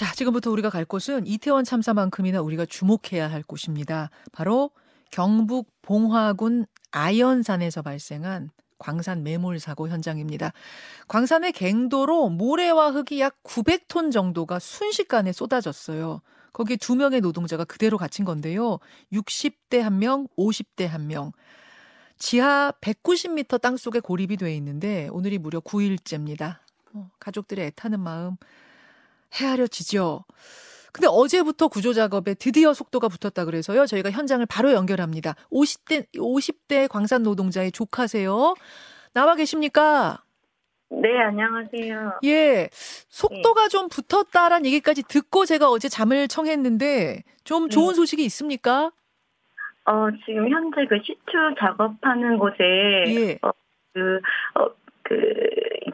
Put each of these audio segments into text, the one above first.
자, 지금부터 우리가 갈 곳은 이태원 참사만큼이나 우리가 주목해야 할 곳입니다. 바로 경북 봉화군 아연산에서 발생한 광산 매몰 사고 현장입니다. 광산의 갱도로 모래와 흙이 약 900톤 정도가 순식간에 쏟아졌어요. 거기에 두 명의 노동자가 그대로 갇힌 건데요. 60대 한 명, 50대 한 명. 지하 190m 땅 속에 고립이 돼 있는데 오늘이 무려 9일째입니다. 어, 가족들의 애타는 마음 헤아려지죠. 근데 어제부터 구조 작업에 드디어 속도가 붙었다 그래서요. 저희가 현장을 바로 연결합니다. 50대 50대 광산 노동자의 조카세요. 나와 계십니까? 네, 안녕하세요. 예. 속도가 좀 붙었다란 얘기까지 듣고 제가 어제 잠을 청했는데 좀 좋은 네. 소식이 있습니까? 어, 지금 현재 그 시추 작업하는 곳에 예. 그, 어, 그,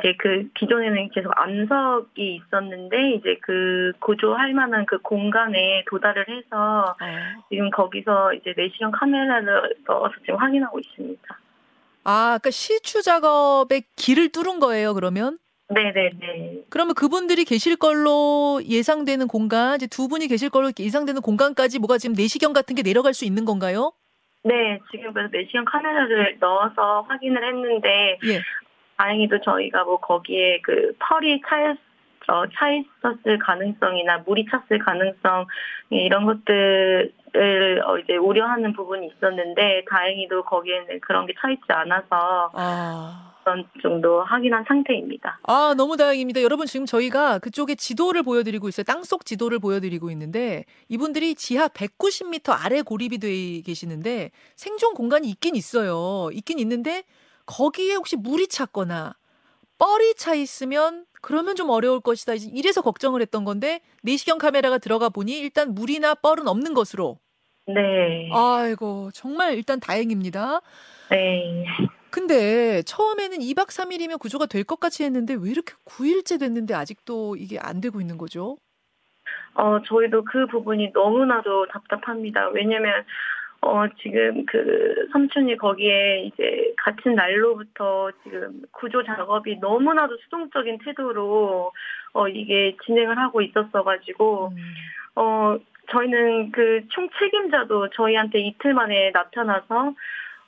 이제 그 기존에는 계속 암석이 있었는데 이제 그 고조할 만한 그 공간에 도달을 해서 어. 지금 거기서 이제 내시경 카메라를 넣어서 지금 확인하고 있습니다. 아, 그러니까 시추 작업에 길을 뚫은 거예요, 그러면? 네네네. 그러면 그분들이 계실 걸로 예상되는 공간, 이제 두 분이 계실 걸로 예상되는 공간까지 뭐가 지금 내시경 같은 게 내려갈 수 있는 건가요? 네, 지금 그래서 내시경 카메라를 넣어서 확인을 했는데 예. 다행히도 저희가 뭐 거기에 그 펄이 차였 어, 차 있었을 가능성이나 물이 찼을 가능성 예, 이런 것들을 어, 이제 우려하는 부분이 있었는데 다행히도 거기에는 그런 게 차 있지 않아서 아. 그런 정도 확인한 상태입니다. 아, 너무 다행입니다. 여러분, 지금 저희가 그쪽에 지도를 보여드리고 있어요. 땅속 지도를 보여드리고 있는데, 이분들이 지하 190m 아래 고립이 돼 계시는데, 생존 공간이 있긴 있어요. 있긴 있는데, 거기에 혹시 물이 찼거나, 뻘이 차 있으면, 그러면 좀 어려울 것이다. 이래서 걱정을 했던 건데, 내시경 카메라가 들어가 보니, 일단 물이나 뻘은 없는 것으로. 네. 아이고, 정말 일단 다행입니다. 네. 근데 처음에는 2박 3일이면 구조가 될 것 같이 했는데 왜 이렇게 9일째 됐는데 아직도 이게 안 되고 있는 거죠? 어, 저희도 그 부분이 너무나도 답답합니다. 왜냐면, 어, 지금 그 삼촌이 거기에 이제 갇힌 날로부터 지금 구조 작업이 너무나도 수동적인 태도로, 어, 이게 진행을 하고 있었어가지고, 음. 어, 저희는 그 총 책임자도 저희한테 이틀 만에 나타나서,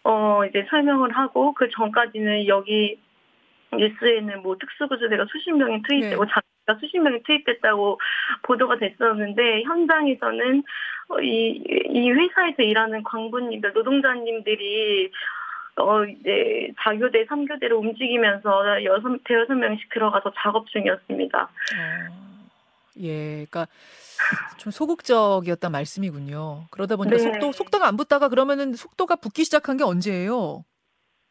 어, 이제 설명을 하고, 그 전까지는 여기 뉴스에는 뭐 특수구조대가 수십 명이 투입되고 네. 장비가 수십 명이 투입됐다고 보도가 됐었는데, 현장에서는 어, 이, 이 회사에서 일하는 광부님들, 노동자님들이 어, 이제 4교대, 3교대로 움직이면서 여섯, 대여섯 명씩 들어가서 작업 중이었습니다. 어, 예, 그러니까 좀 소극적이었단 말씀이군요. 그러다 보니까 네. 속도 속도가 안 붙다가 그러면은 속도가 붙기 시작한 게 언제예요?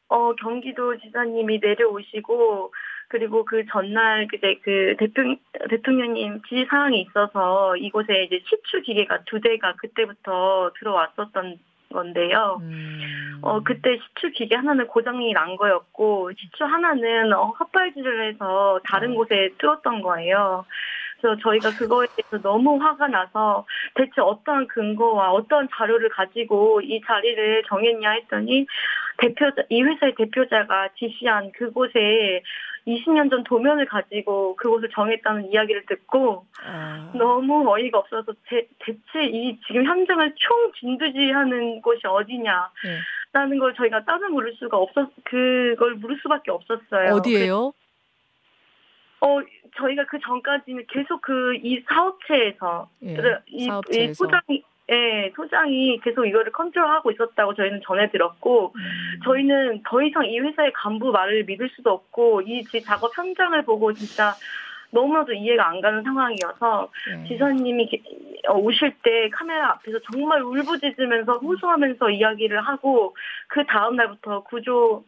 어, 경기도 지사님이 내려오시고, 그리고 그 전날 그제 그 대통령, 대통령님 지시 사항이 있어서 이곳에 이제 시추 기계가 두 대가 그때부터 들어왔었던 건데요. 음. 어, 그때 시추 기계 하나는 고장이 난 거였고, 시추 하나는 어, 헛발질을 해서 다른 어. 곳에 뚫었던 거예요. 그래서 저희가 그거에 대해서 너무 화가 나서 대체 어떠한 근거와 어떠한 자료를 가지고 이 자리를 정했냐 했더니 대표자, 이 회사의 대표자가 지시한 그곳에 20년 전 도면을 가지고 그곳을 정했다는 이야기를 듣고 아, 너무 어이가 없어서 대, 대체 이 지금 현장을 총 진두지하는 곳이 어디냐 예. 라는 걸 저희가 따로 물을 수가 없었 그걸 물을 수밖에 없었어요. 어디예요? 그- 어 저희가 그 전까지는 계속 그 이 사업체에서 예, 그 이, 이 사업체에서. 소장이 예 소장이 계속 이거를 컨트롤하고 있었다고 저희는 전해 들었고 음. 저희는 더 이상 이 회사의 간부 말을 믿을 수도 없고 이 지- 작업 현장을 보고 진짜 너무나도 이해가 안 가는 상황이어서 예. 지사님이 게- 어, 오실 때 카메라 앞에서 정말 울부짖으면서 호소하면서 이야기를 하고 그 다음 날부터 구조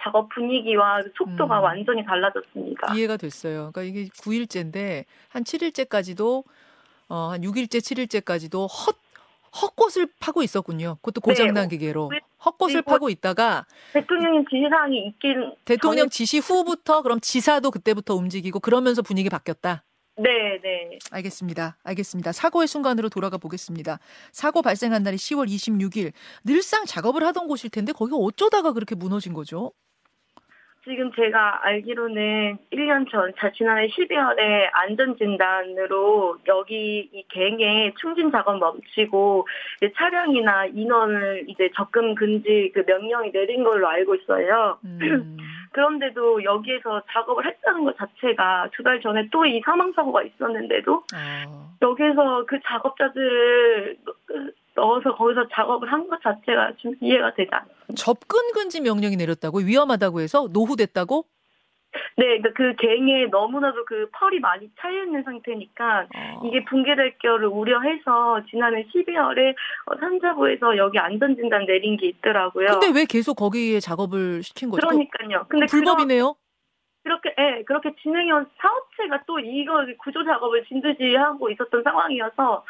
작업 분위기와 속도가 음. 완전히 달라졌습니다. 이해가 됐어요. 그러니까 이게 9일째인데 한 7일째까지도 어, 한 6일째, 7일째까지도 헛 헛것을 파고 있었군요. 그것도 고장난 기계로 네. 헛것을 그리고- 파고 있다가 대통령님 지시사항이 있긴 대통령 전에- 지시 후부터 그럼 지사도 그때부터 움직이고 그러면서 분위기 바뀌었다. 네, 네. 알겠습니다. 알겠습니다. 사고의 순간으로 돌아가 보겠습니다. 사고 발생한 날이 10월 26일. 늘상 작업을 하던 곳일 텐데 거기 어쩌다가 그렇게 무너진 거죠? 지금 제가 알기로는 1년 전, 자, 지난해 12월에 안전진단으로 여기 이 갱의 충진 작업 멈추고 차량이나 인원을 이제 접근 금지 그 명령이 내린 걸로 알고 있어요. 음. 그런데도 여기에서 작업을 했다는 것 자체가 두 달 전에 또 이 사망사고가 있었는데도 아. 여기서 그 작업자들을 넣어서 거기서 작업을 한 것 자체가 좀 이해가 되지 않습니다. 접근 금지 명령이 내렸다고 위험하다고 해서 노후됐다고? 네, 그러니까 그 갱에 너무나도 그 펄이 많이 차여 있는 상태니까 아. 이게 붕괴될 거를 우려해서 지난해 12월에 산자부에서 여기 안전진단 내린 게 있더라고요. 근데 왜 계속 거기에 작업을 시킨 거죠? 그러니까요. 근데 그 불법이네요. 그런, 그렇게 예, 그렇게 진행해온 사업체가 또 이거 구조 작업을 진두지 하고 있었던 상황이어서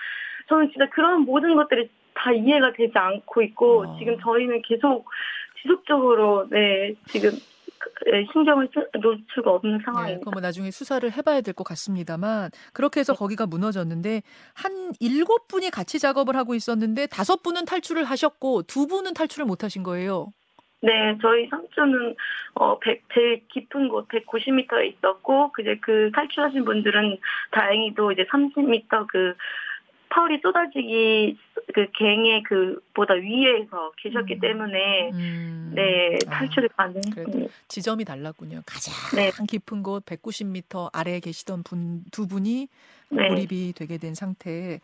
저는 진짜 그런 모든 것들이 다 이해가 되지 않고 있고 아. 지금 저희는 계속 지속적으로 네 지금 예, 신경을 쓰- 놓을 수가 없는 네, 상황입니다. 그럼 뭐 나중에 수사를 해봐야 될 것 같습니다만 그렇게 해서 거기가 무너졌는데 한 일곱 분이 같이 작업을 하고 있었는데 다섯 분은 탈출을 하셨고 두 분은 탈출을 못 하신 거예요. 네, 저희 삼촌은 어 100, 제일 깊은 곳 190m에 있었고 이제 그 탈출하신 분들은 다행히도 이제 30m 그 펄이 쏟아지기 그 갱의 그보다 위에서 계셨기 음. 때문에 음, 네 아, 탈출이 가능했습니다. 그래도 지점이 달랐군요. 가장 네. 깊은 곳 190m 아래에 계시던 분 두 분이 네. 고립이 되게 된 상태.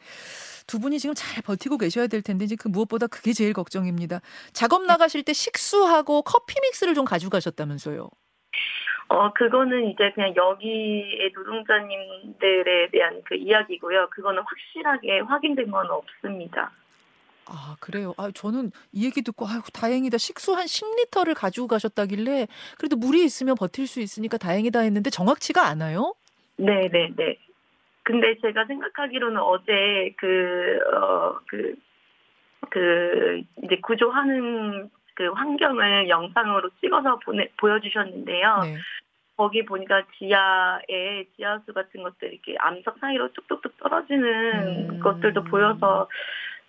두 분이 지금 잘 버티고 계셔야 될 텐데 이제 그 무엇보다 그게 제일 걱정입니다. 작업 나가실 때 식수하고 커피 믹스를 좀 가져가셨다면서요. 어 그거는 이제 그냥 여기의 노동자님들에 대한 그 이야기고요. 그거는 확실하게 확인된 건 없습니다. 아, 그래요. 아, 저는 이 얘기 듣고 아이고 다행이다. 식수 한 10리터를 가지고 가셨다길래 그래도 물이 있으면 버틸 수 있으니까 다행이다 했는데 정확치가 않아요? 네, 네, 네. 근데 제가 생각하기로는 어제 그, 어, 그, 그, 이제 구조하는 그 환경을 영상으로 찍어서 보내, 보여주셨는데요. 네. 거기 보니까 지하에 지하수 같은 것들이 이렇게 암석 사이로 뚝뚝뚝 떨어지는 음. 것들도 보여서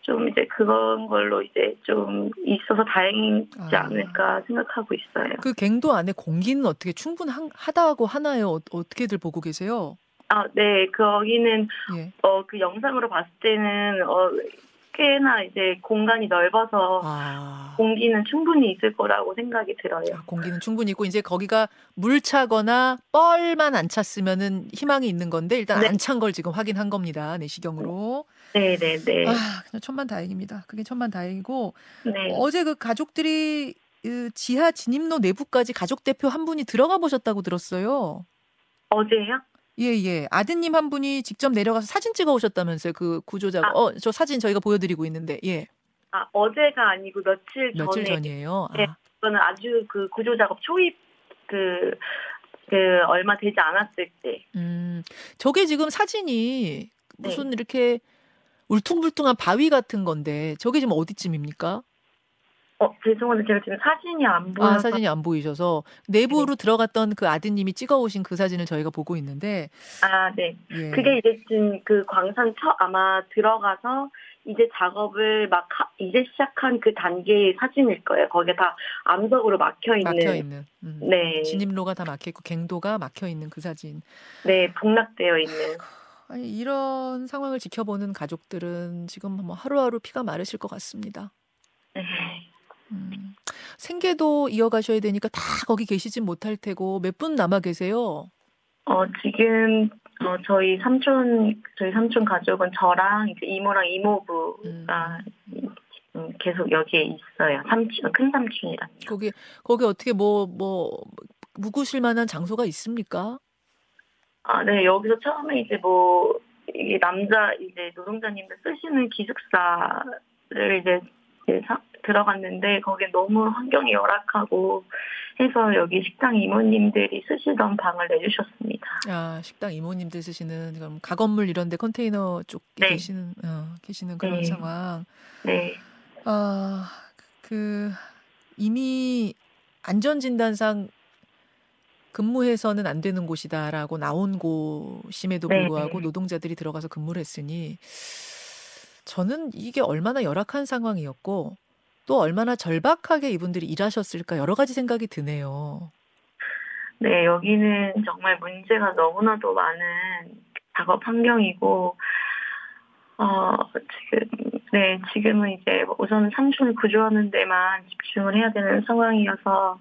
좀 이제 그런 걸로 이제 좀 있어서 다행이지 아. 않을까 생각하고 있어요. 그 갱도 안에 공기는 어떻게 충분하다고 하나요? 어, 어떻게들 보고 계세요? 아, 네, 거기는 예. 어, 그 영상으로 봤을 때는, 어, 꽤나 이제 공간이 넓어서 아. 공기는 충분히 있을 거라고 생각이 들어요. 아, 공기는 충분히 있고 이제 거기가 물 차거나 뻘만 안 찼으면은 희망이 있는 건데 일단 네. 안찬 걸 지금 확인한 겁니다. 내시경으로. 네 네 네. 아, 그냥 천만 다행입니다. 그게 천만 다행이고 네. 어제 그 가족들이 그 지하 진입로 내부까지 가족 대표 한 분이 들어가 보셨다고 들었어요. 어제요? 예, 예. 아드님 한 분이 직접 내려가서 사진 찍어 오셨다면서요. 그 구조자가. 아. 어, 저 사진 저희가 보여드리고 있는데, 예. 아, 어제가 아니고 며칠 전에. 며칠 전이에요. 네. 아, 저는 아주 그 구조 작업 초입 그, 그, 얼마 되지 않았을 때. 음, 저게 지금 사진이 네. 무슨 이렇게 울퉁불퉁한 바위 같은 건데, 저게 지금 어디쯤입니까? 어, 죄송한데 제가 지금 사진이 안 보여서. 아, 사진이 안 보이셔서 내부로 들어갔던 그 아드님이 찍어 오신 그 사진을 저희가 보고 있는데, 아, 네. 예. 그게 이제 지금 그 광산 처 아마 들어가서 이제 작업을 막 하- 이제 시작한 그 단계의 사진일 거예요. 거기에 다 암석으로 막혀 있는. 막혀 있는. 음. 네. 진입로가 다 막혀 있고 갱도가 막혀 있는 그 사진. 네, 복락되어 있는. 아니 이런 상황을 지켜보는 가족들은 지금 뭐 하루하루 피가 마르실 것 같습니다. 네. 음. 생계도 이어가셔야 되니까 다 거기 계시진 못할 테고 몇 분 남아 계세요? 어, 지금 어, 저희 삼촌 저희 삼촌 가족은 저랑 이제 이모랑 이모부가 지금 계속 여기에 있어요. 삼촌 큰 삼촌이랑. 거기 거기 어떻게 뭐뭐 묵으실 만한 장소가 있습니까? 아, 네, 여기서 처음에 이제 뭐, 이게 남자, 이제 노동자님들 쓰시는 기숙사를 이제, 이제 사- 들어갔는데, 거기 너무 환경이 열악하고 해서 여기 식당 이모님들이 쓰시던 방을 내주셨습니다. 아 식당 이모님들 쓰시는 그럼 가건물 이런데 컨테이너 쪽에 네. 계시는 어, 계시는 그런 네. 상황. 네, 아, 그 이미 안전진단상 근무해서는 안 되는 곳이다라고 나온 곳임에도 네. 불구하고 노동자들이 들어가서 근무를 했으니 저는 이게 얼마나 열악한 상황이었고 또 얼마나 절박하게 이분들이 일하셨을까 여러 가지 생각이 드네요. 네, 여기는 정말 문제가 너무나도 많은 작업 환경이고, 어, 지금, 네, 지금은 이제 우선 삼촌을 구조하는 데만 집중을 해야 되는 상황이어서,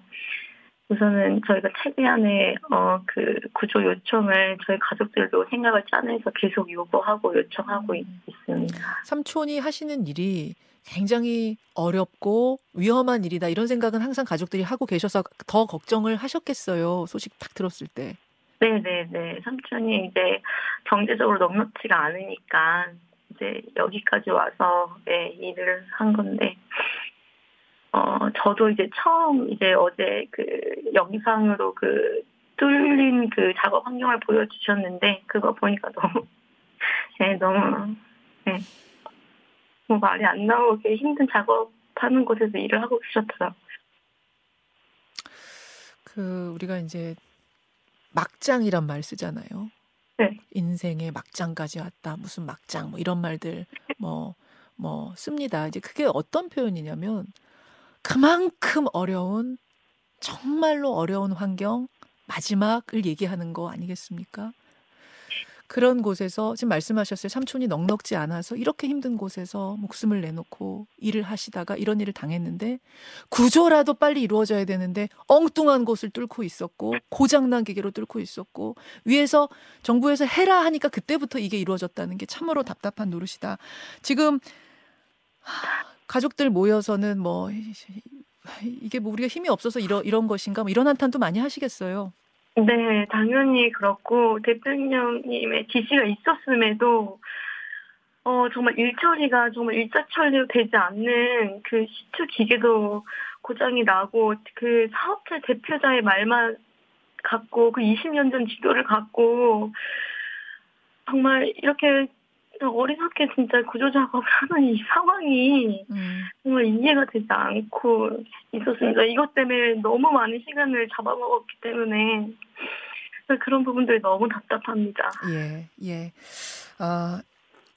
우선은 저희가 최대한의, 어, 그 구조 요청을 저희 가족들도 생각을 짜내서 계속 요구하고 요청하고 있, 있습니다. 삼촌이 하시는 일이 굉장히 어렵고 위험한 일이다 이런 생각은 항상 가족들이 하고 계셔서 더 걱정을 하셨겠어요. 소식 딱 들었을 때. 네네네. 삼촌이 이제 경제적으로 넉넉지가 않으니까 이제 여기까지 와서 네, 일을 한 건데, 어, 저도 이제 처음 이제 어제 그 영상으로 그 뚫린 그 작업 환경을 보여주셨는데, 그거 보니까 너무, 네, 너무, 네. 뭐 말이 안 나오게 힘든 작업하는 곳에서 일을 하고 계셨더라고요. 그 우리가 이제 막장이란 말 쓰잖아요. 네. 인생의 막장까지 왔다. 무슨 막장 뭐 이런 말들 뭐뭐 뭐 씁니다. 이제 그게 어떤 표현이냐면 그만큼 어려운 정말로 어려운 환경 마지막을 얘기하는 거 아니겠습니까? 그런 곳에서 지금 말씀하셨어요. 삼촌이 넉넉지 않아서 이렇게 힘든 곳에서 목숨을 내놓고 일을 하시다가 이런 일을 당했는데 구조라도 빨리 이루어져야 되는데 엉뚱한 곳을 뚫고 있었고 고장난 기계로 뚫고 있었고 위에서 정부에서 해라 하니까 그때부터 이게 이루어졌다는 게 참으로 답답한 노릇이다. 지금 가족들 모여서는 뭐 이게 뭐 우리가 힘이 없어서 이런 이런 것인가 뭐 이런 한탄도 많이 하시겠어요. 네, 당연히 그렇고 대통령님의 지시가 있었음에도 어 정말 일처리가 정말 일자처리로 되지 않는 그 시추 기계도 고장이 나고 그 사업체 대표자의 말만 갖고 그 20년 전 지도를 갖고 정말 이렇게 어린학교 진짜 구조 작업을 하는 이 상황이 음. 정말 이해가 되지 않고 있었습니다. 이것 때문에 너무 많은 시간을 잡아먹었기 때문에 그런 부분들이 너무 답답합니다. 예, 예. 아,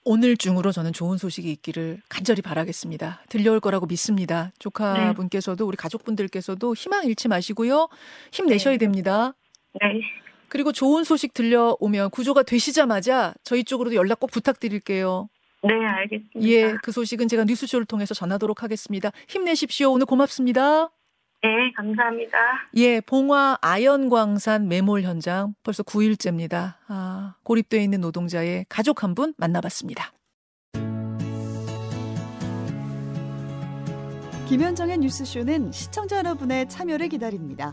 오늘 중으로 저는 좋은 소식이 있기를 간절히 바라겠습니다. 들려올 거라고 믿습니다. 조카분께서도 우리 가족분들께서도 희망 잃지 마시고요. 힘내셔야 네. 됩니다. 네. 그리고 좋은 소식 들려오면 구조가 되시자마자 저희 쪽으로도 연락 꼭 부탁드릴게요. 네, 알겠습니다. 예, 그 소식은 제가 뉴스쇼를 통해서 전하도록 하겠습니다. 힘내십시오. 오늘 고맙습니다. 네, 감사합니다. 예, 봉화 아연광산 매몰 현장 벌써 9일째입니다. 아, 고립되어 있는 노동자의 가족 한 분 만나봤습니다. 김현정의 뉴스쇼는 시청자 여러분의 참여를 기다립니다.